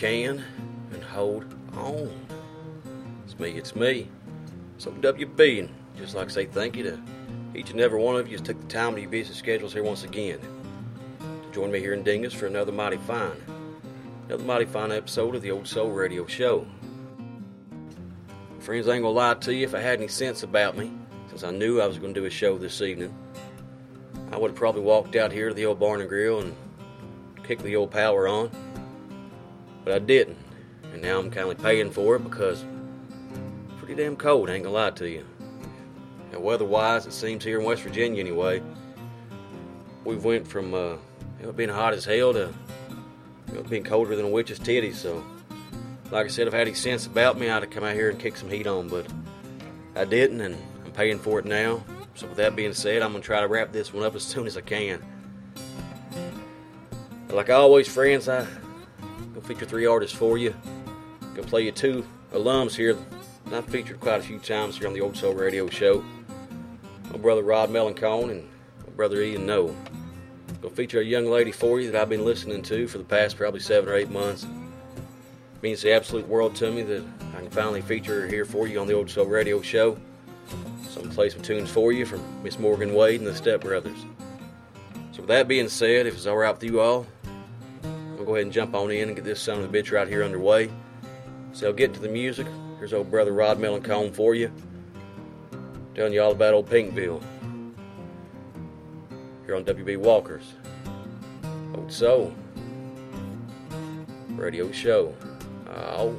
Can and hold on. It's me, it's me. So WB, and just like to say thank you to each and every one of you who took the time to your busy schedules here once again to join me here in Dingess for another mighty fine, another mighty fine episode of the Old Soul Radio Show. Friends, I ain't gonna lie to you, if I had any sense about me, since I knew I was gonna do a show this evening, I would have probably walked out here to the old barn and grill and kicked the old power on. But I didn't. And now I'm kindly paying for it because it's pretty damn cold, I ain't gonna lie to you. And weather-wise, it seems here in West Virginia anyway, we've went from uh, know, being hot as hell to being colder than a witch's titty. So, like I said, if I had any sense about me, I'd have come out here and kicked some heat on. But I didn't, and I'm paying for it now. So, with that being said, I'm gonna try to wrap this one up as soon as I can. But like always, friends, I gonna feature three artists for you. Gonna play you two alums here I've featured quite a few times here on the Old Soul Radio Show. My brother Rod Melancon and my brother Ian Noe. Gonna feature a young lady for you that I've been listening to for the past probably seven or eight months. It means the absolute world to me that I can finally feature her here for you on the Old Soul Radio Show. So I'm gonna play some tunes for you from Miss Morgan Wade and the Step Brothers. So with that being said, if it's all right with you all, We'll go ahead and jump on in and get this son of a bitch right here underway. So get to the music. Here's old brother Rod Melancon for you. Telling you all about old Pinkville. Here on WB Walkers. Old Soul. Radio show. Oh.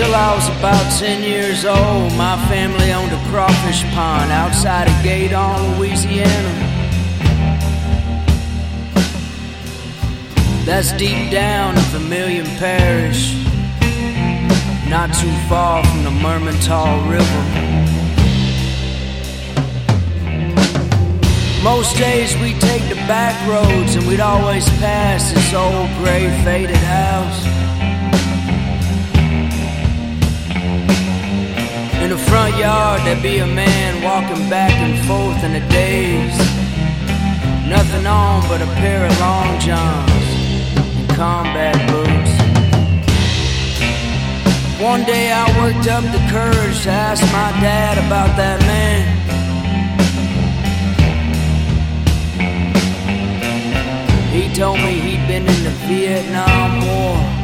Until I was about 10 years old, my family owned a crawfish pond outside of Gueydan, Louisiana. That's deep down in Vermilion Parish, not too far from the Mermentau River. Most days we take the back roads and we'd always pass this old gray faded house. Front yard, there'd be a man walking back and forth in a daze. Nothing on but a pair of long johns and combat boots. One day I worked up the courage to ask my dad about that man. He told me he'd been in the Vietnam War.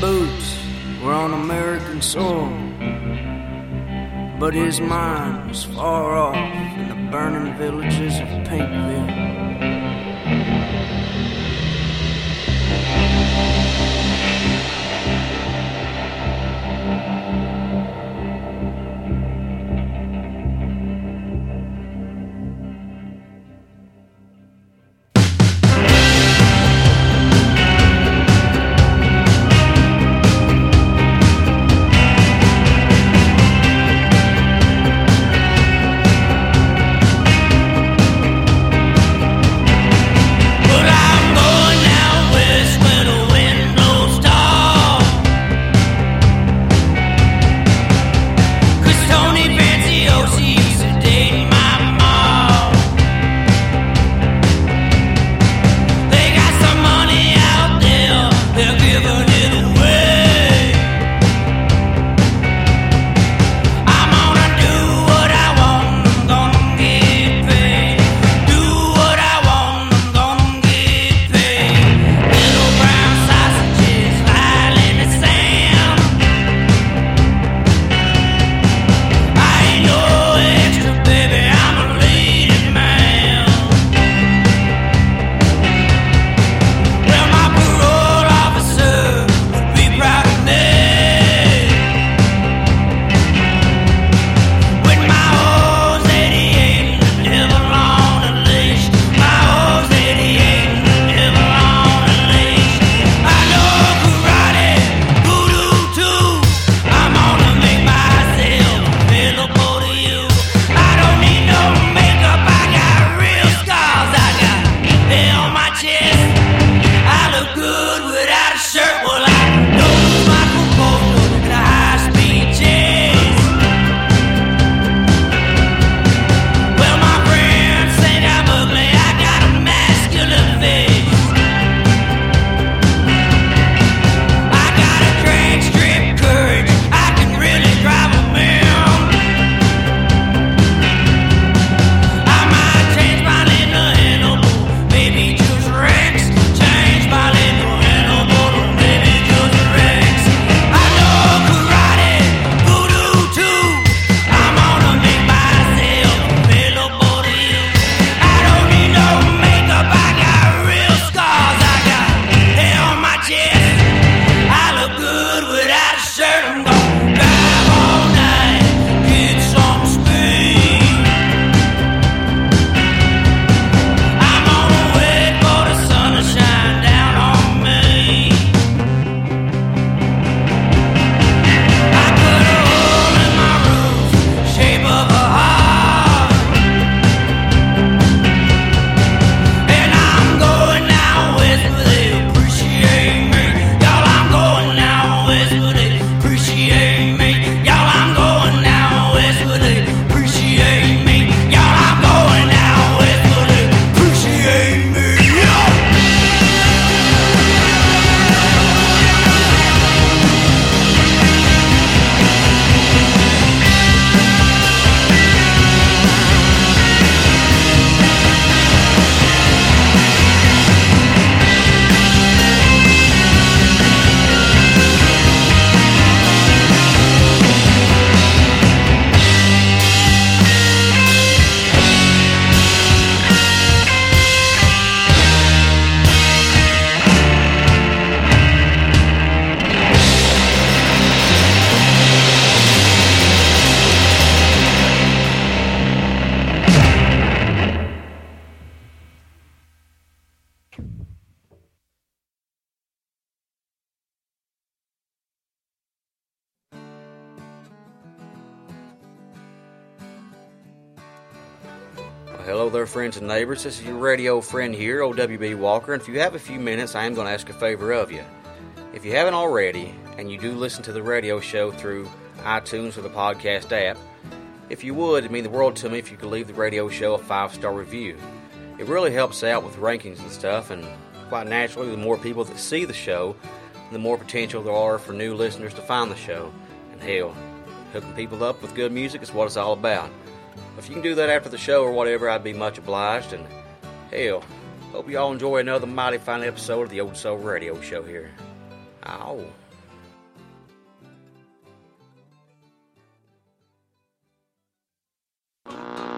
Boots were on American soil, but his mind was far off in the burning villages of Pinkville. There, friends and neighbors. This is your radio friend here, OWB Walker. And if you have a few minutes, I am going to ask a favor of you. If you haven't already, and you do listen to the radio show through iTunes or the podcast app, if you would, it'd mean the world to me if you could leave the radio show a five star review. It really helps out with rankings and stuff, and quite naturally, the more people that see the show, the more potential there are for new listeners to find the show. And hell, hooking people up with good music is what it's all about. If you can do that after the show or whatever, I'd be much obliged. And hell, hope you all enjoy another mighty fine episode of the Old Soul Radio Show here. Ow. you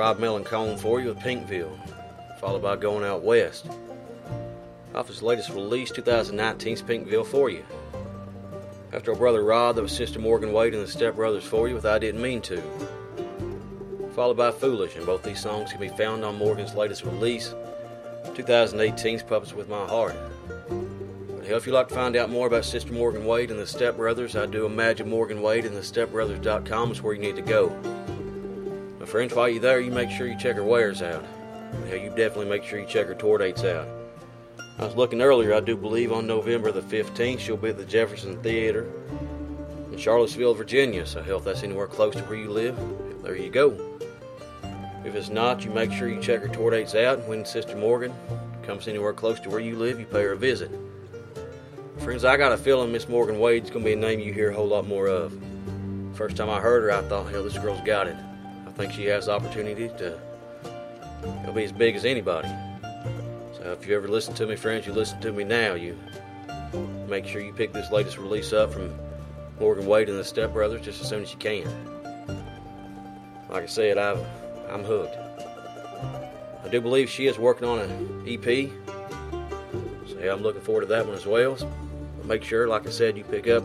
Rod Melancon for you with Pinkville, followed by Going Out West. Off his latest release, 2019's Pinkville for you. After our brother Rod, there was Sister Morgan Wade and the Step Brothers for you with I Didn't Mean To. Followed by Foolish, and both these songs can be found on Morgan's latest release, 2018's Puppets with My Heart. But hell, if you'd like to find out more about Sister Morgan Wade and the Step Brothers, I do imagine Morgan Wade and the StepBrothers.com is where you need to go. My friends, while you're there, you make sure you check her wares out. Hell, you definitely make sure you check her tour dates out. I was looking earlier, I do believe on November the 15th she'll be at the Jefferson Theater in Charlottesville, Virginia. So, hell, if that's anywhere close to where you live, there you go. If it's not, you make sure you check her tour dates out. And When Sister Morgan comes anywhere close to where you live, you pay her a visit. Friends, I got a feeling Miss Morgan Wade's gonna be a name you hear a whole lot more of. First time I heard her, I thought, hell, this girl's got it. I think she has the opportunity to be as big as anybody. So if you ever listen to me, friends, you listen to me now. You make sure you pick this latest release up from Morgan Wade and the Step Brothers just as soon as you can. Like I said, I've, I'm hooked. I do believe she is working on an EP, so yeah, I'm looking forward to that one as well. So make sure, like I said, you pick up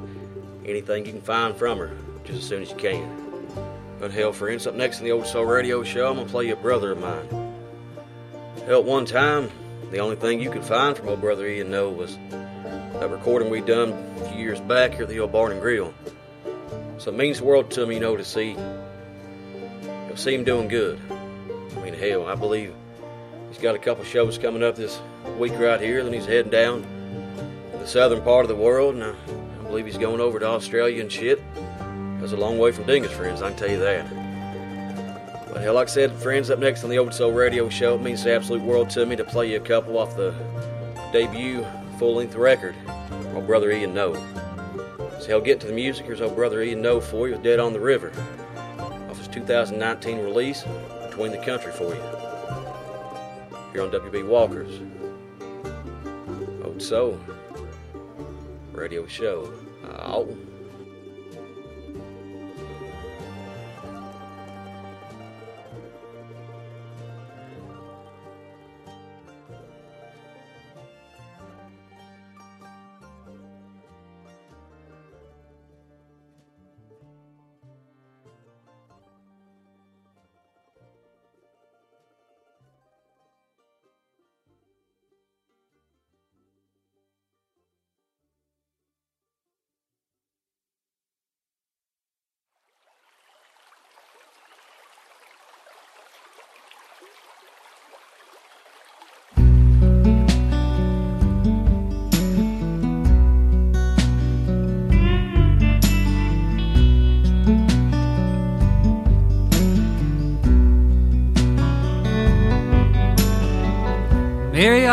anything you can find from her just as soon as you can. But hell, friends, up next in the Old Soul Radio Show, I'm gonna play you a brother of mine. Hell, at one time, the only thing you could find from old brother Ian Noe was that recording we done a few years back here at the old Barn and Grill. So it means the world to me, you know, to see, you know, see him doing good. I mean, hell, I believe he's got a couple shows coming up this week right here. Then he's heading down to the southern part of the world, and I, I believe he's going over to Australia and shit. That's a long way from Dingess, friends, I can tell you that. But hell, like I said, friends, up next on the Old Soul Radio Show, it means the absolute world to me to play you a couple off the debut full-length record, old brother Ian Noe. So hell, get to the music. Here's old brother Ian Noe for you Dead on the River, off his 2019 release, Between the Country for you. Here on WB Walker's Old Soul Radio Show. Oh.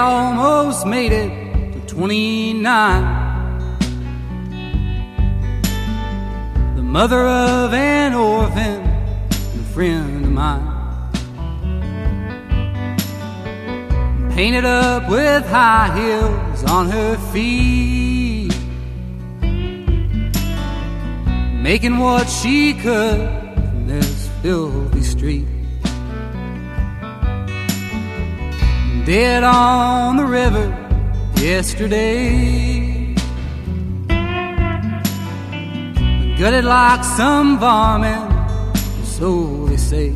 Almost made it to 29. The mother of an orphan and a friend of mine. Painted up with high heels on her feet. Making what she could from this filthy street. Dead on the river yesterday. Gutted like some varmint, so they say.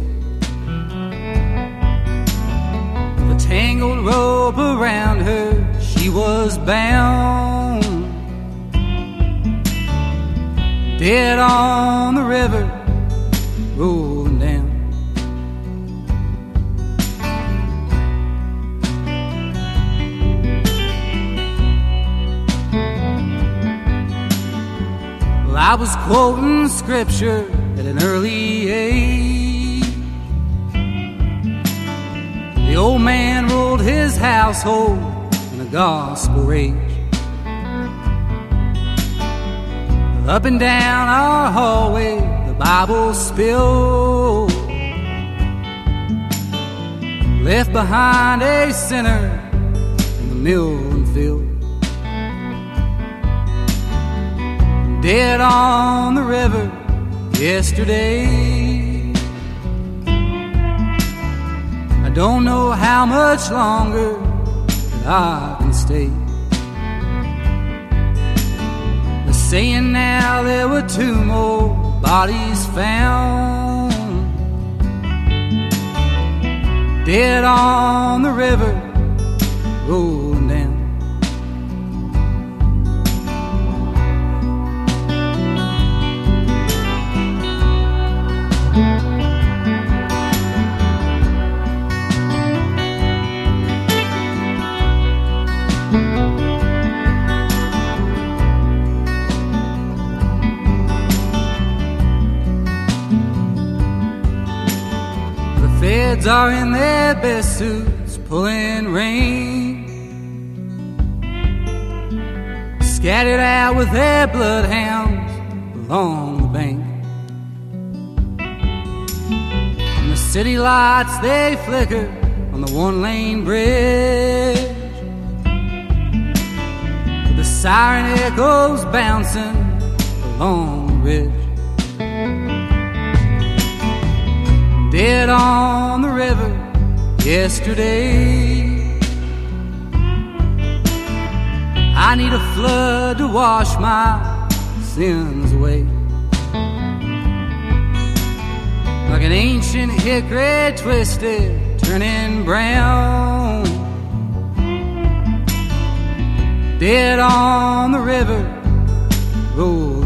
The tangled rope around her, she was bound. Dead on the river, rolling Well, I was quoting scripture at an early age. The old man ruled his household in a gospel rage. Up and down our hallway, the Bible spilled. Left behind a sinner in the milling field. Dead on the river yesterday. I don't know how much longer I can stay. They're saying now there were two more bodies found dead on the river rolling feds are in their best suits pulling rain. Scattered out with their bloodhounds along the bank. And the city lights they flicker on the one lane bridge. The siren echoes bouncing along the ridge. Dead on the river yesterday. I need a flood to wash my sins away. Like an ancient hickory twisted, turning brown. Dead on the river, rolling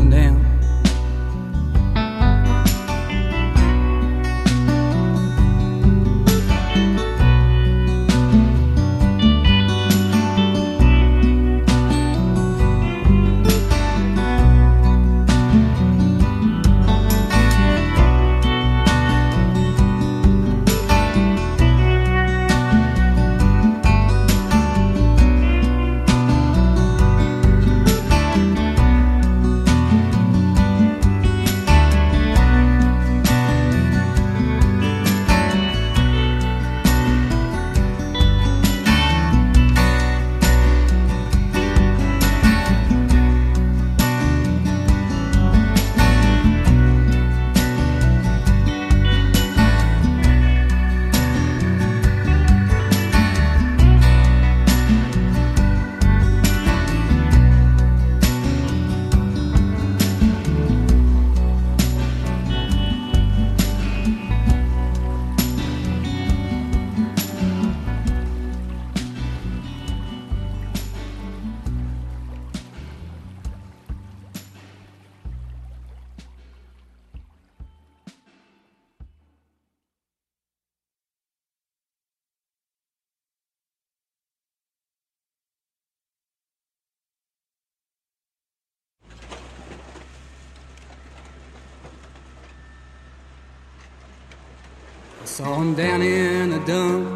saw him down in a dump,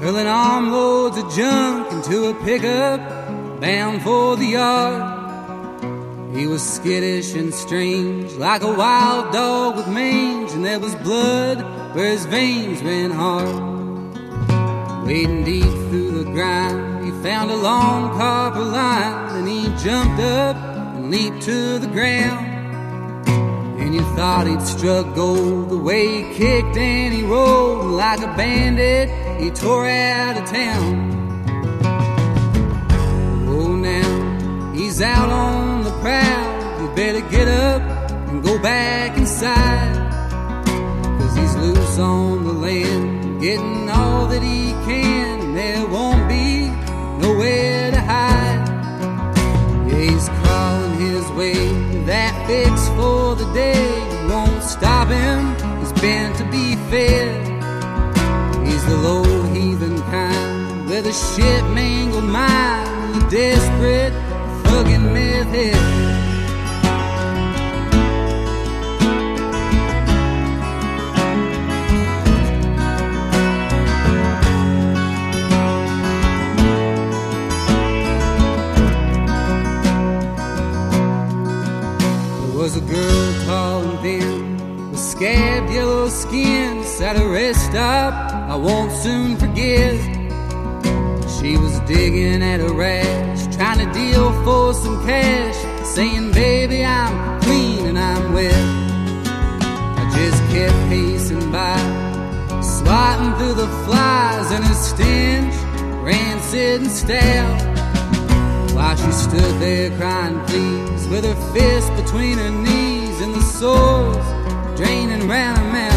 hurling armloads of junk into a pickup bound for the yard. He was skittish and strange, like a wild dog with mange, and there was blood where his veins ran hard. Wading deep through the grime, he found a long copper line, and he jumped up and leaped to the ground. And you thought he'd struck gold the way he kicked and he rolled like a bandit. He tore out of town. Oh, now he's out on the prowl. You better get up and go back inside. Cause he's loose on the land, getting all that he can. There won't be nowhere to hide. He's crawling his way to that fix for the day. Won't stop him, he's bent to be fed. He's the low heathen kind, with a shit mangled mind, the desperate fucking meth head. Soon forget. She was digging at a rash, trying to deal for some cash, saying, Baby, I'm clean and I'm wet. I just kept pacing by, swatting through the flies sit and stale. while she stood there crying please with her fist between her knees and the sores draining round her mouth.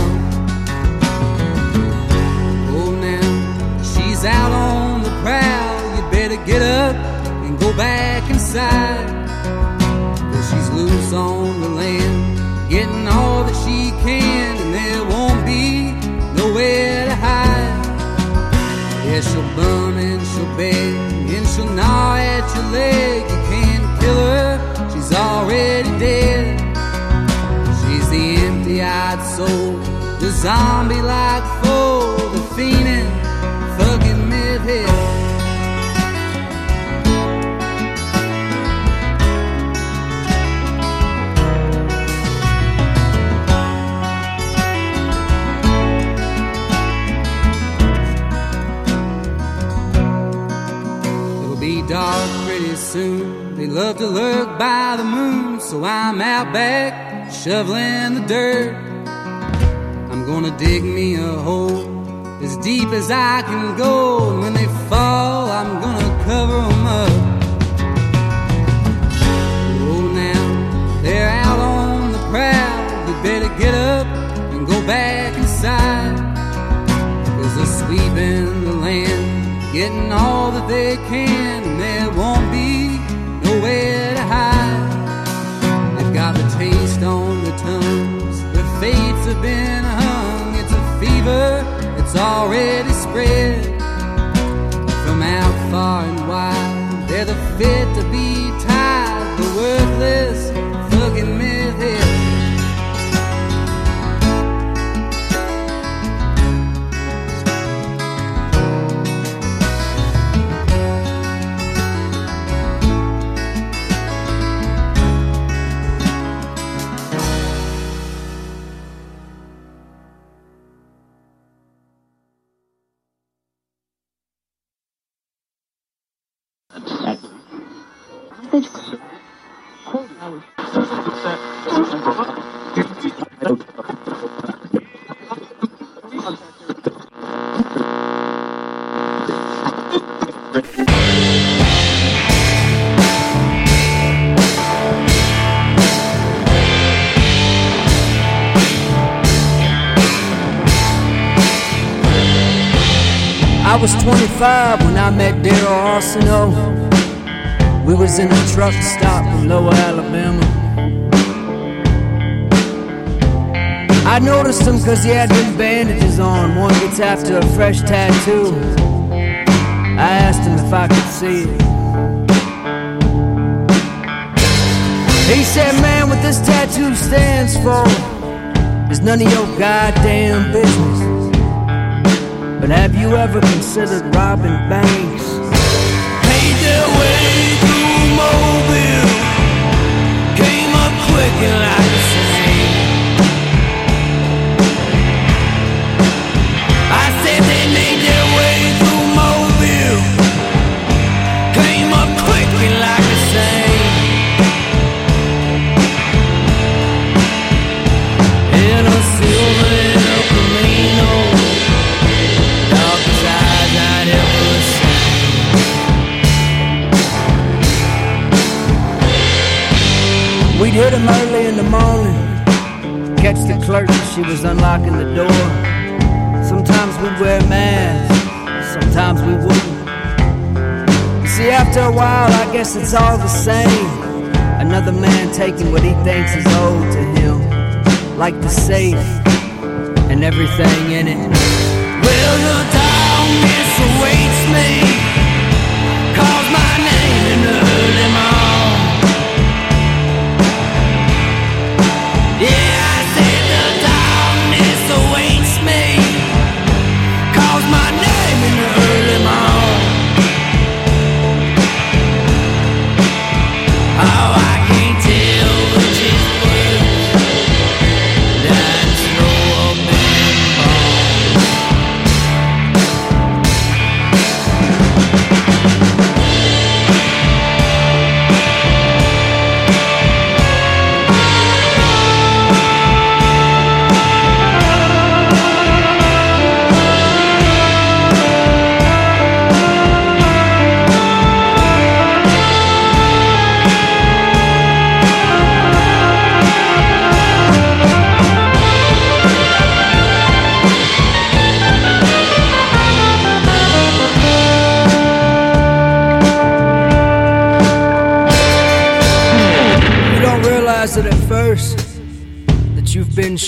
Get up and go back inside. Cause she's loose on the land, getting all that she can, and there won't be nowhere to hide. Yeah, she'll burn and she'll beg and she'll gnaw at your leg. You can't kill her, she's already dead. She's the empty eyed soul, the zombie like foe, the fiending, fucking myth love to lurk by the moon, so I'm out back shoveling the dirt. I'm gonna dig me a hole as deep as I can go. And when they fall, I'm gonna cover them up. Oh, now they're out on the prowl. You better get up and go back inside. Cause they're sweeping the land, getting all that they can, it's already spread from out far and wide. They're the fit to be when I met Daryl Arsenault. Oh. We was in a truck stop in Lower Alabama. I noticed him cause he had big bandages on. One gets after a fresh tattoo. I asked him if I could see it. He said, man, what this tattoo stands for is none of your goddamn business. But have you ever considered robbing banks? Made their way through Mobile. Came up quick and like hit him early in the morning, catch the clerk as she was unlocking the door. Sometimes we'd wear masks, sometimes we wouldn't. See, after a while, I guess it's all the same. Another man taking what he thinks is owed to him, like the safe and everything in it. Well, the darkness awaits me.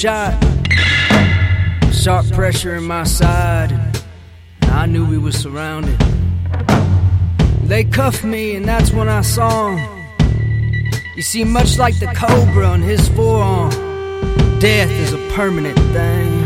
shot. Sharp pressure in my side, and I knew we were surrounded. They cuffed me, and that's when I saw him. You see, much like the cobra on his forearm, death is a permanent thing.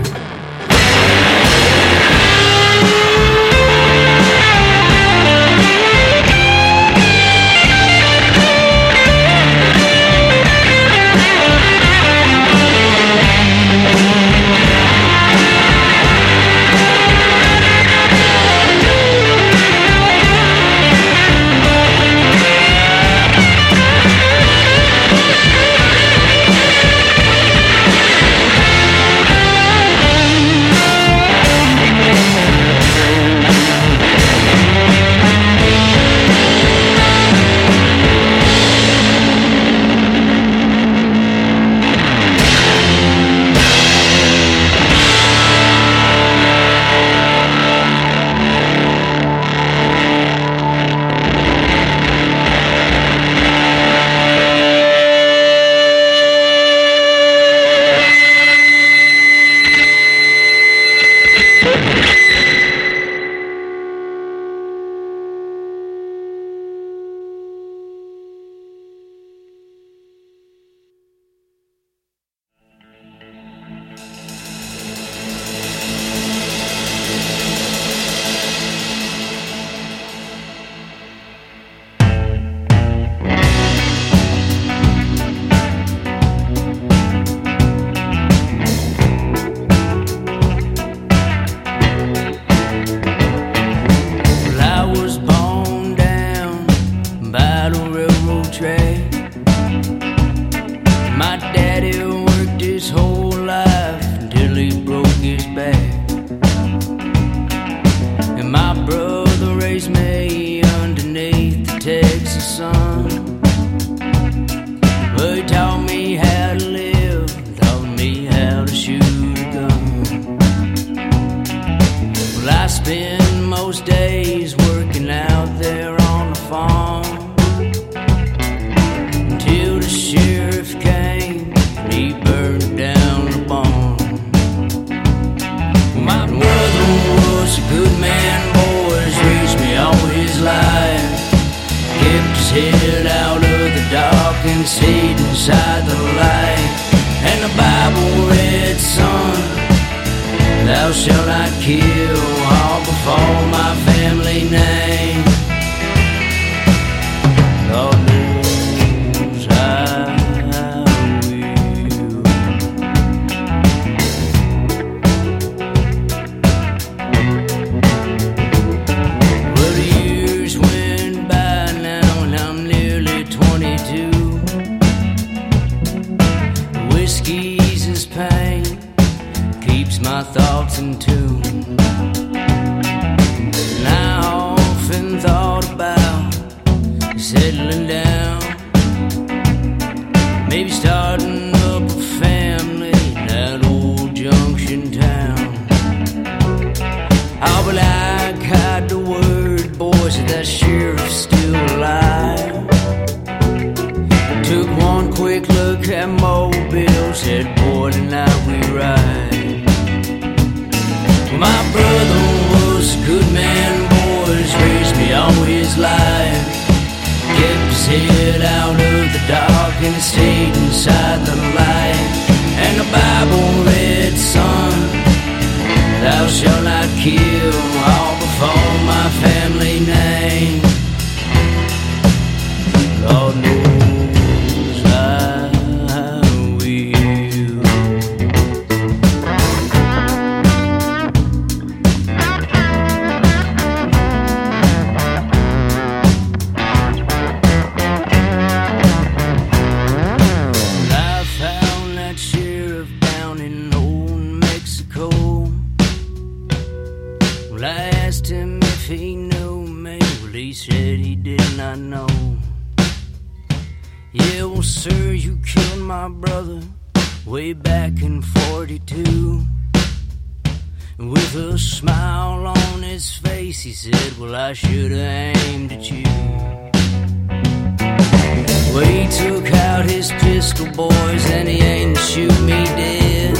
But he took out his pistol, boys, and he aimed to shoot me dead.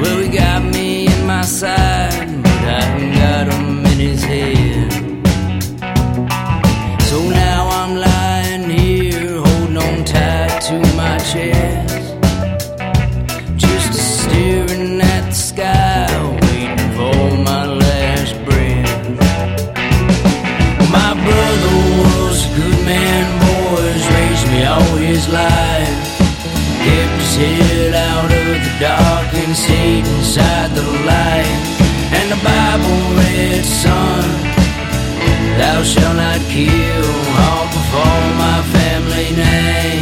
Well, he got me in my side. And stayed inside the light. And the Bible read, son, thou shalt not kill, all before my family name.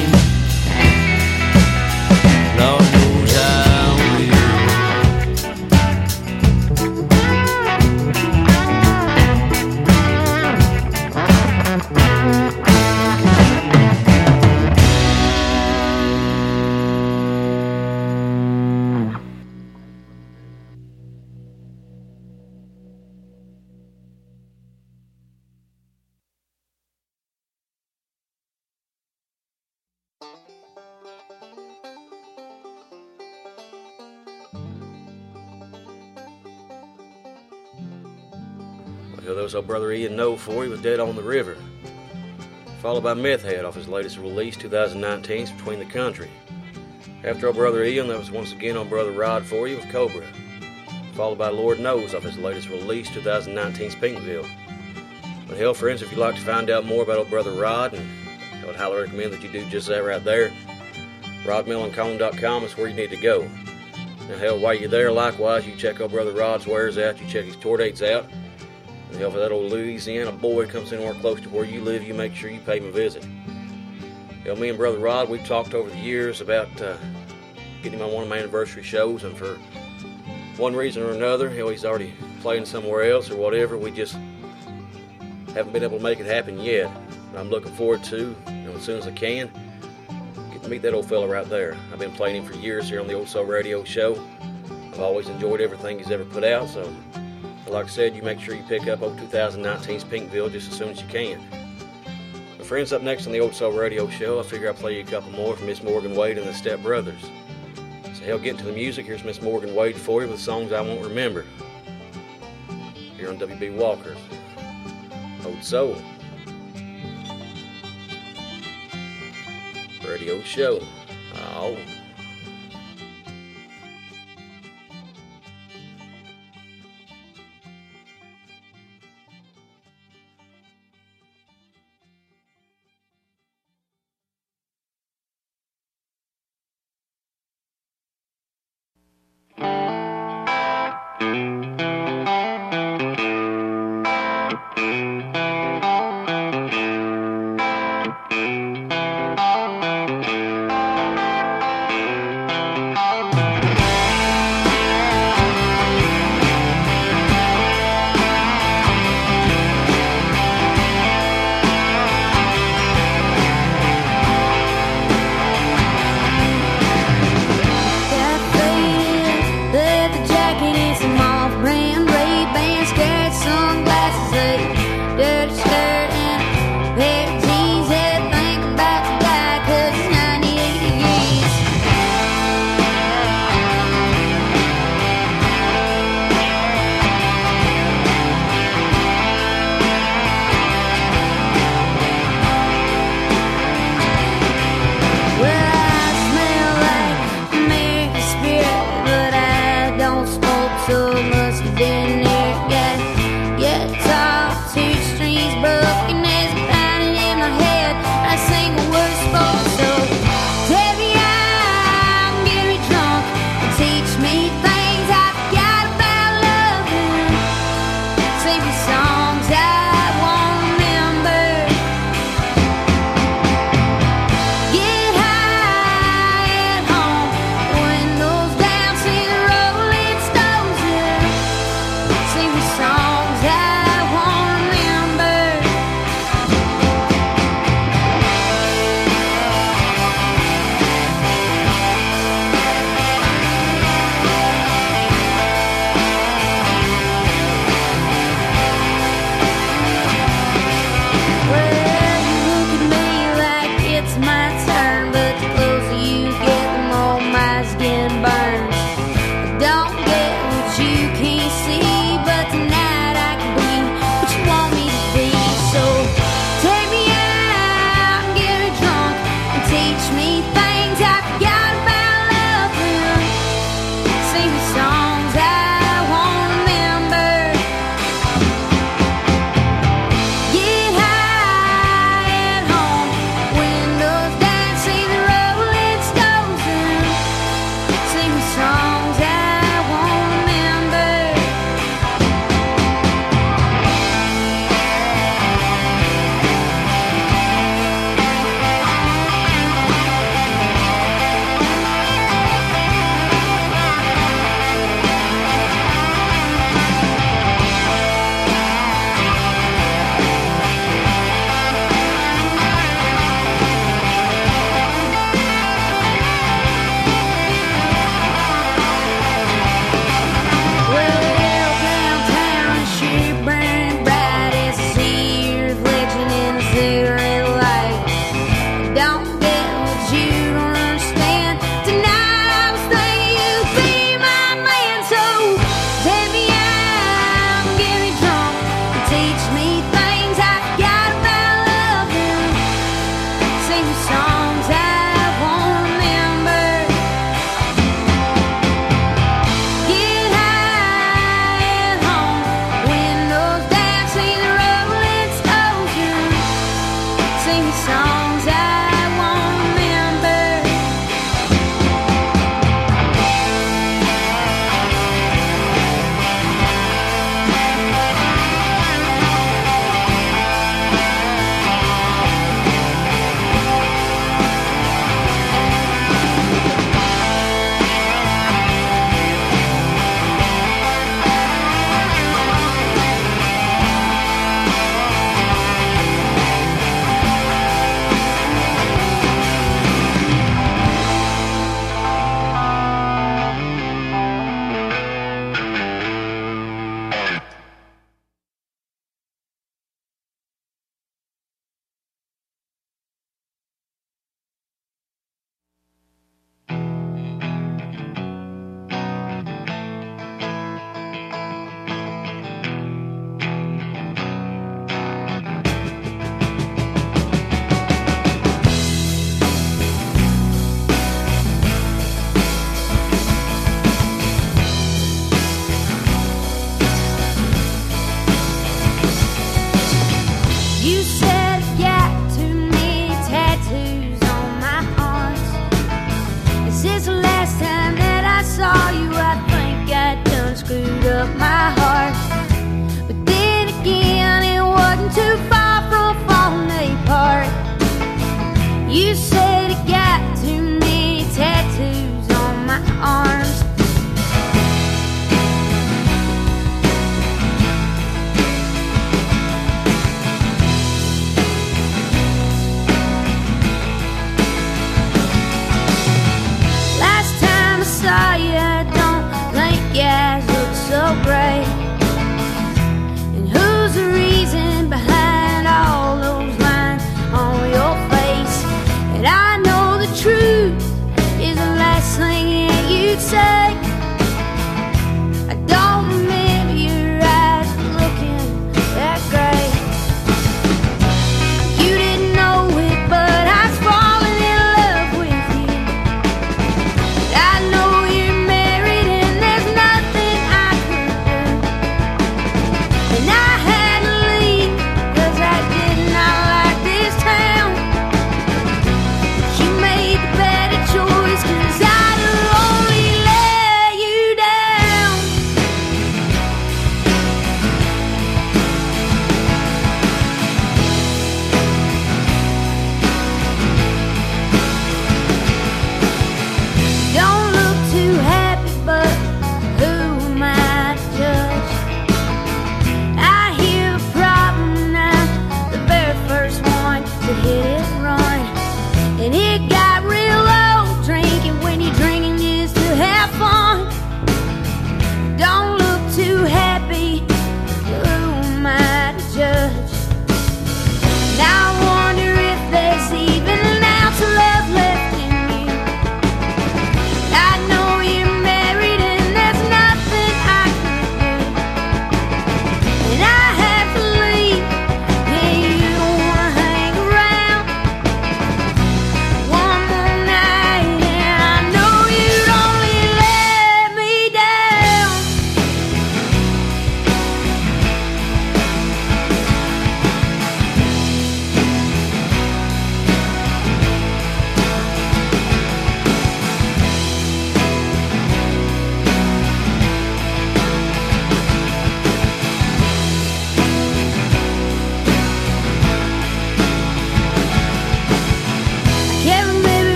Brother No for he was dead on the river. Followed by Meth Head off his latest release, 2019's Between the Country. After old brother Ian, that was once again on brother Rod for you with Cobra. Followed by Lord Knows off his latest release, 2019's Pinkville. But hell, friends, if you'd like to find out more about old brother Rod, and I would highly recommend that you do just that right there, rodmelancon.com is where you need to go. Now, hell, while you're there, likewise, you check old brother Rod's wares out, you check his tour dates out. And hell, if that old Louisiana boy comes anywhere close to where you live, you make sure you pay him a visit. You know, me and brother Rod, we've talked over the years about uh, getting him on one of my anniversary shows, and for one reason or another, hell, he's already playing somewhere else or whatever. We just haven't been able to make it happen yet. But I'm looking forward to, you know, as soon as I can, get to meet that old fella right there. I've been playing him for years here on the Old Soul Radio Show. I've always enjoyed everything he's ever put out, so like I said, you make sure you pick up old 2019's Pinkville just as soon as you can. My friends, up next on the Old Soul Radio Show, I figure I'll play you a couple more from Miss Morgan Wade and the Step Brothers. So, hell, getting to the music, here's Miss Morgan Wade for you with songs I won't remember. Here on WB Walker's Old Soul Radio Show. Oh.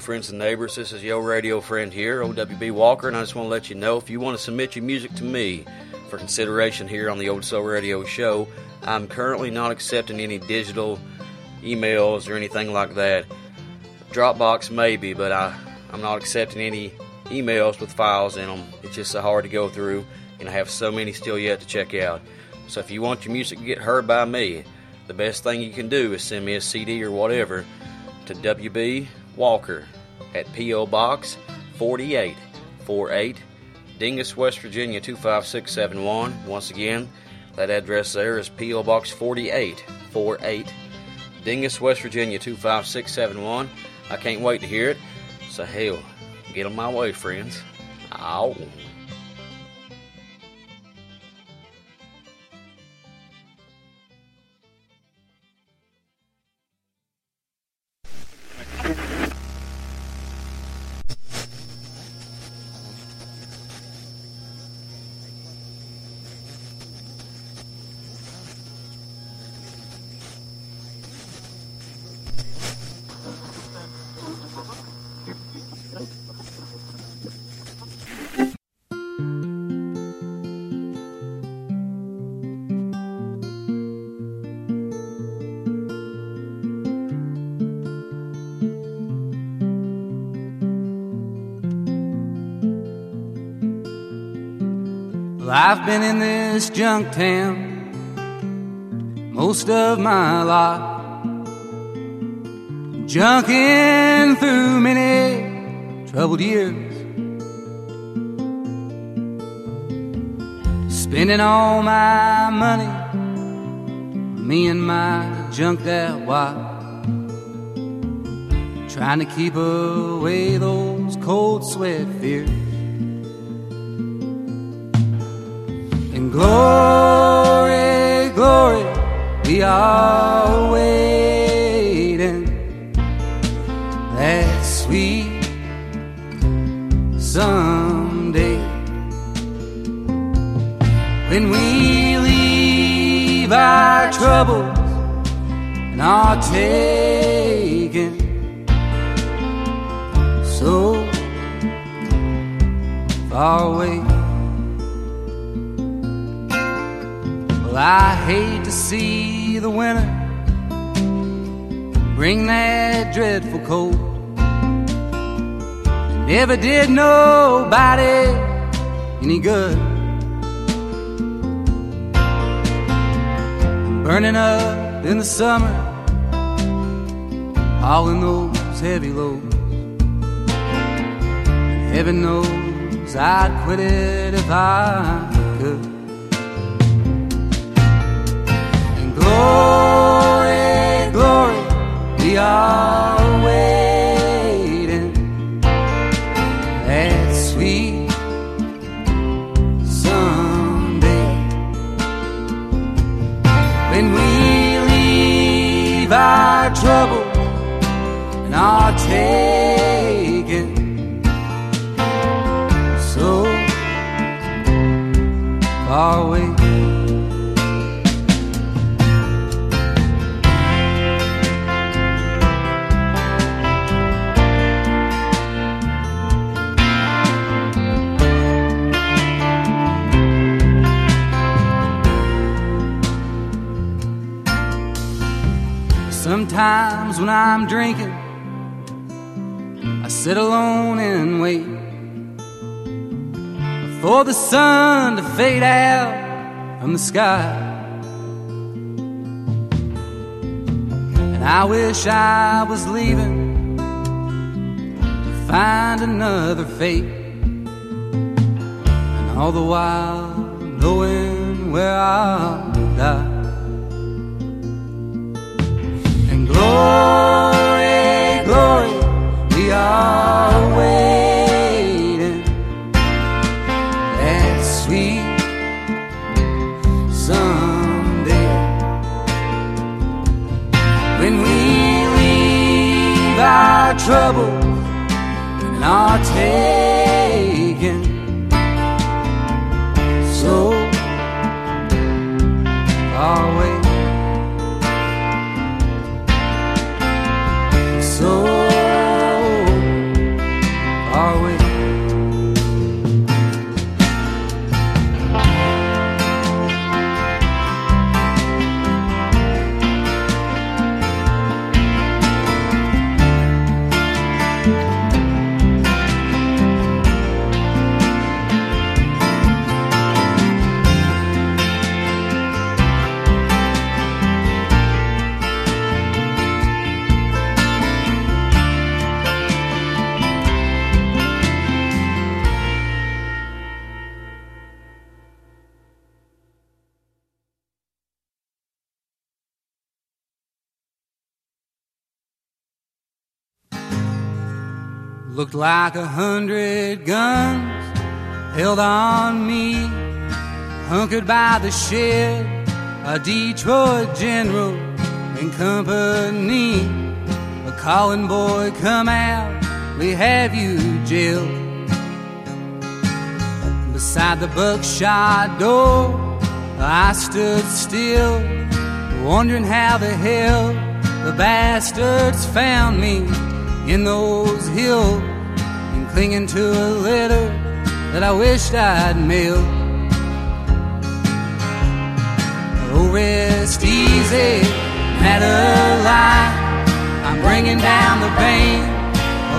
Friends and neighbors? This is your radio friend here, OWB Walker, and I just want to let you know if you want to submit your music to me for consideration here on the Old Soul Radio Show, I'm currently not accepting any digital emails or anything like that. Dropbox maybe, but I, I'm not accepting any emails with files in them. It's just so hard to go through, and I have so many still yet to check out. So if you want your music to get heard by me, the best thing you can do is send me a CD or whatever to WB Walker at P.O. Box 4848, Dingess, West Virginia 25671. Once again, that address there is P.O. Box 4848, Dingess, West Virginia 25671. I can't wait to hear it. So, hell, get on my way, friends. Ow. I've been in this junk town most of my life, junking through many troubled years, spending all my money, me and my junked out wife, trying to keep away those cold sweat fears. Glory, glory, we are waiting. That sweet someday. When we leave our troubles and are taken so far away. I hate to see the winter bring that dreadful cold. Never did nobody any good. Burning up in the summer, hauling those heavy loads. Heaven knows I'd quit it if I could. Glory, glory, we are waiting. That sweet someday. When we leave our trouble and are taken so far away. Sometimes when I'm drinking, I sit alone and wait for the sun to fade out from the sky. And I wish I was leaving to find another fate. And all the while knowing where I'll die. Glory, glory, we are waiting. That sweet someday. When we leave our and are taken so far looked like a hundred guns held on me, hunkered by the shed, a Detroit general and company. A calling boy, come out, we have you jailed. Beside the buckshot door, I stood still, wondering how the hell the bastards found me in those hills clinging to a letter that I wished I'd mailed. Oh, rest easy, Madeline. I'm bringing down the pain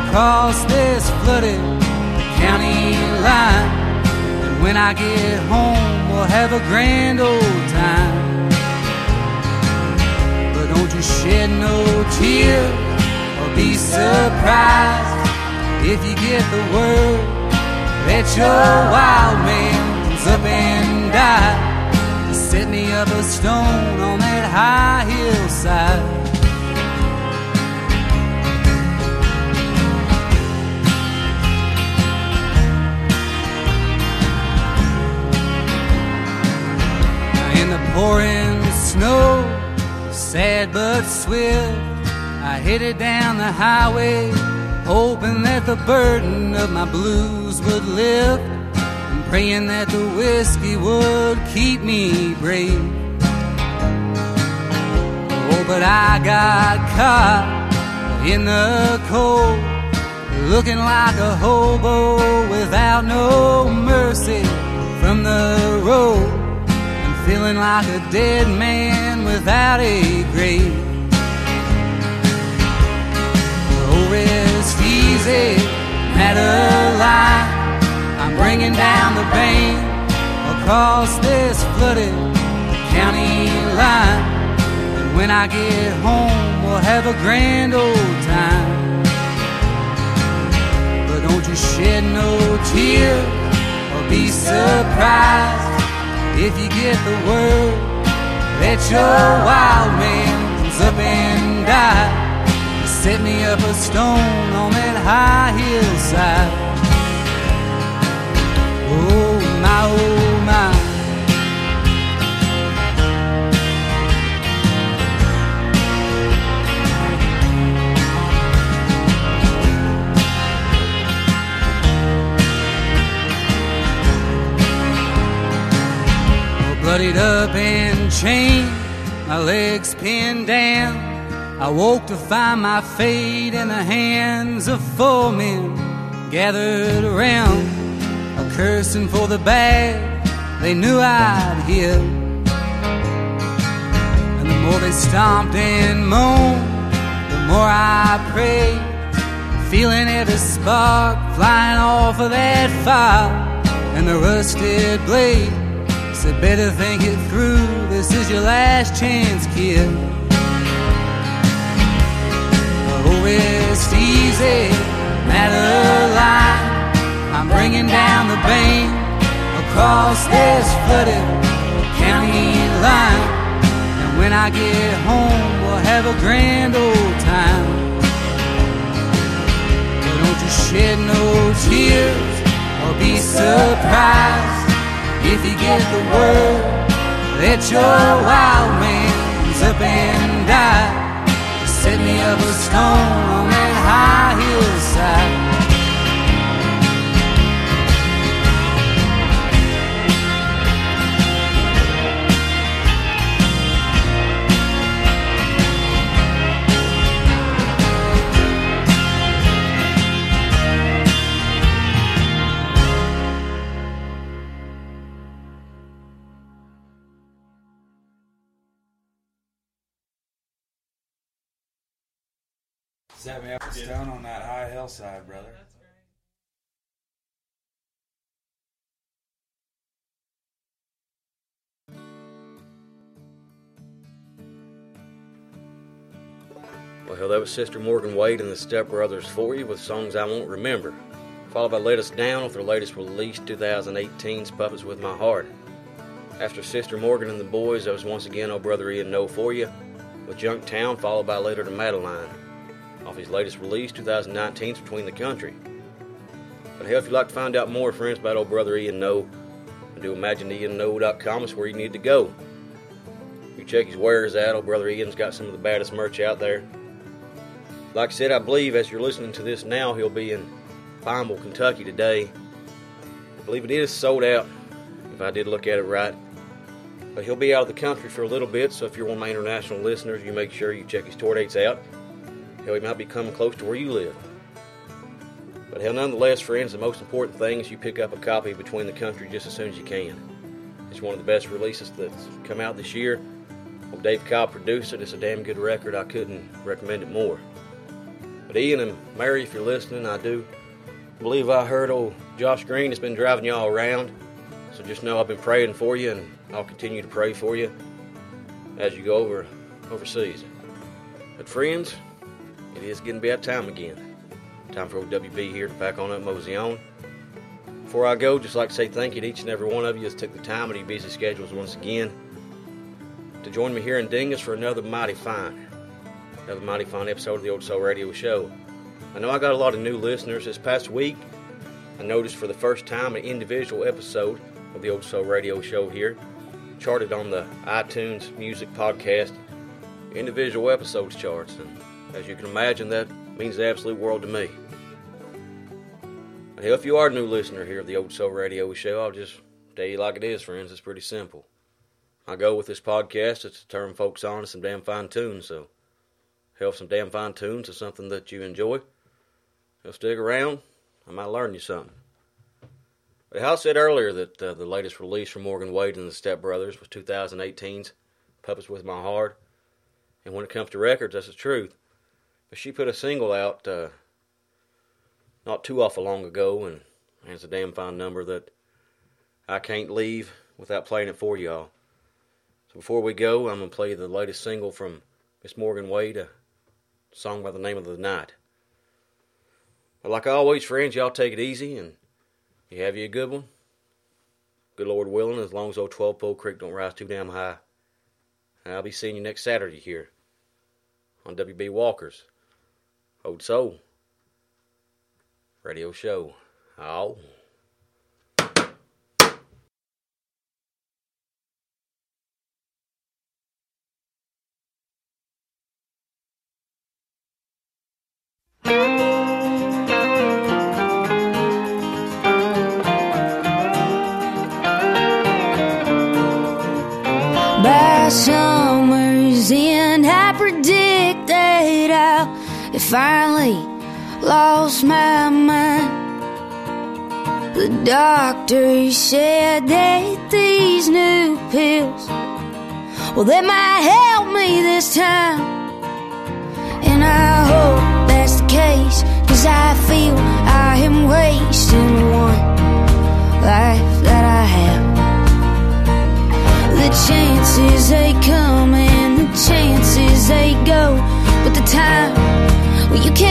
across this flooded county line. And when I get home, we'll have a grand old time. But don't you shed no tears or be surprised if you get the word that your wild man up and died. Set me up a stone on that high hillside. in the pouring snow, sad but swift. I headed down the highway, hoping that the burden of my blues would lift, and praying that the whiskey would keep me brave. Oh, but I got caught in the cold, looking like a hobo without no mercy from the road and feeling like a dead man without a grave. Oh, rest easy, Madeline. I'm bringing down the pain across this flooded county line. And when I get home, we'll have a grand old time. But don't you shed no tears or be surprised if you get the word that your wild man comes up and died. Set me up a stone on that high hillside. Oh my, oh my. bloodied up and chained, my legs pinned down. I woke to find my fate in the hands of four men gathered around, a cursing for the bad they knew I'd hear. And the more they stomped and moaned, the more I prayed, feeling every spark flying off of that fire and the rusted blade said, better think it through. This is your last chance, kid. Oh, it's easy, Madeline. I'm bringing down the bane across this flooded county line. And when I get home, we'll have a grand old time. But don't you shed no tears or be surprised if you get the word that your wild man's up and died. Set me up a stone on that high hillside. Set me up a stone on that high hillside, brother. Well, hell, that was Sister Morgan Wade and the Step Brothers for you with songs I won't remember. Followed by Let Us Down with their latest release, 2018's Puppets with My Heart. After Sister Morgan and the Boys, that was once again Oh Brother Ian Noe for you, with Junktown, followed by Letter to Madeline. Off his latest release, 2019's Between the Country. But hell, if you'd like to find out more, friends, about old brother Ian Noe, do imagine ImagineIanNo.com is where you need to go. You check his wares out. Old brother Ian's got some of the baddest merch out there. Like I said, I believe as you're listening to this now, he'll be in Pineville, Kentucky today. I believe it is sold out, if I did look at it right. But he'll be out of the country for a little bit, so if you're one of my international listeners, you make sure you check his tour dates out. Hell, he might be coming close to where you live. But hell, nonetheless, friends, the most important thing is you pick up a copy Between the Country just as soon as you can. It's one of the best releases that's come out this year. Well, Dave Cobb produced it. It's a damn good record. I couldn't recommend it more. But Ian and Mary, if you're listening, I do believe I heard old Josh Green has been driving y'all around. So just know I've been praying for you, and I'll continue to pray for you as you go over overseas. But friends, it is getting to be that time again. Time for WB here to pack on up mosey on. Before I go, just like to say thank you to each and every one of you that took the time out of your busy schedules once again to join me here in Dingess for another mighty fine another mighty fine episode of the Old Soul Radio Show. I know I got a lot of new listeners this past week. I noticed for the first time an individual episode of the Old Soul Radio Show here charted on the iTunes Music Podcast individual episodes charts. And as you can imagine, that means the absolute world to me. Hell, if you are a new listener here of the Old Soul Radio Show, I'll just tell you like it is, friends. It's pretty simple. My goal with this podcast is to turn folks on to some damn fine tunes, so Hell, some damn fine tunes is something that you enjoy. You'll stick around. I might learn you something. But Hal said earlier that uh, the latest release from Morgan Wade and the Step Brothers was 2018's Puppets with My Heart. And when it comes to records, that's the truth. But she put a single out uh, not too awful long ago, and it's a damn fine number that I can't leave without playing it for y'all. So before we go, I'm going to play the latest single from Miss Morgan Wade, a song by the name of the night. But like always, friends, y'all take it easy and you have you a good one. Good Lord willing, as long as old 12 Pole Creek don't rise too damn high. I'll be seeing you next Saturday here on WB Walker's Old Soul Radio Show. Oh. Finally lost my mind. The doctor said that these new pills, well, they might help me this time. And I hope that's the case, cause I feel I am wasting you can't